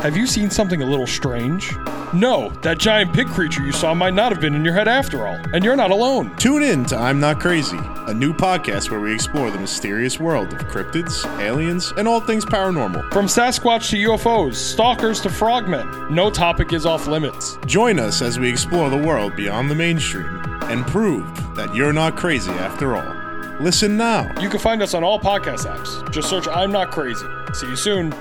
Have you seen something a little strange? No, that giant pig creature you saw might not have been in your head after all, and you're not alone. Tune in to I'm Not Crazy, a new podcast where we explore the mysterious world of cryptids, aliens, and all things paranormal. From Sasquatch to UFOs, stalkers to frogmen, no topic is off limits. Join us as we explore the world beyond the mainstream and prove that you're not crazy after all. Listen now. You can find us on all podcast apps. Just search I'm Not Crazy. See you soon.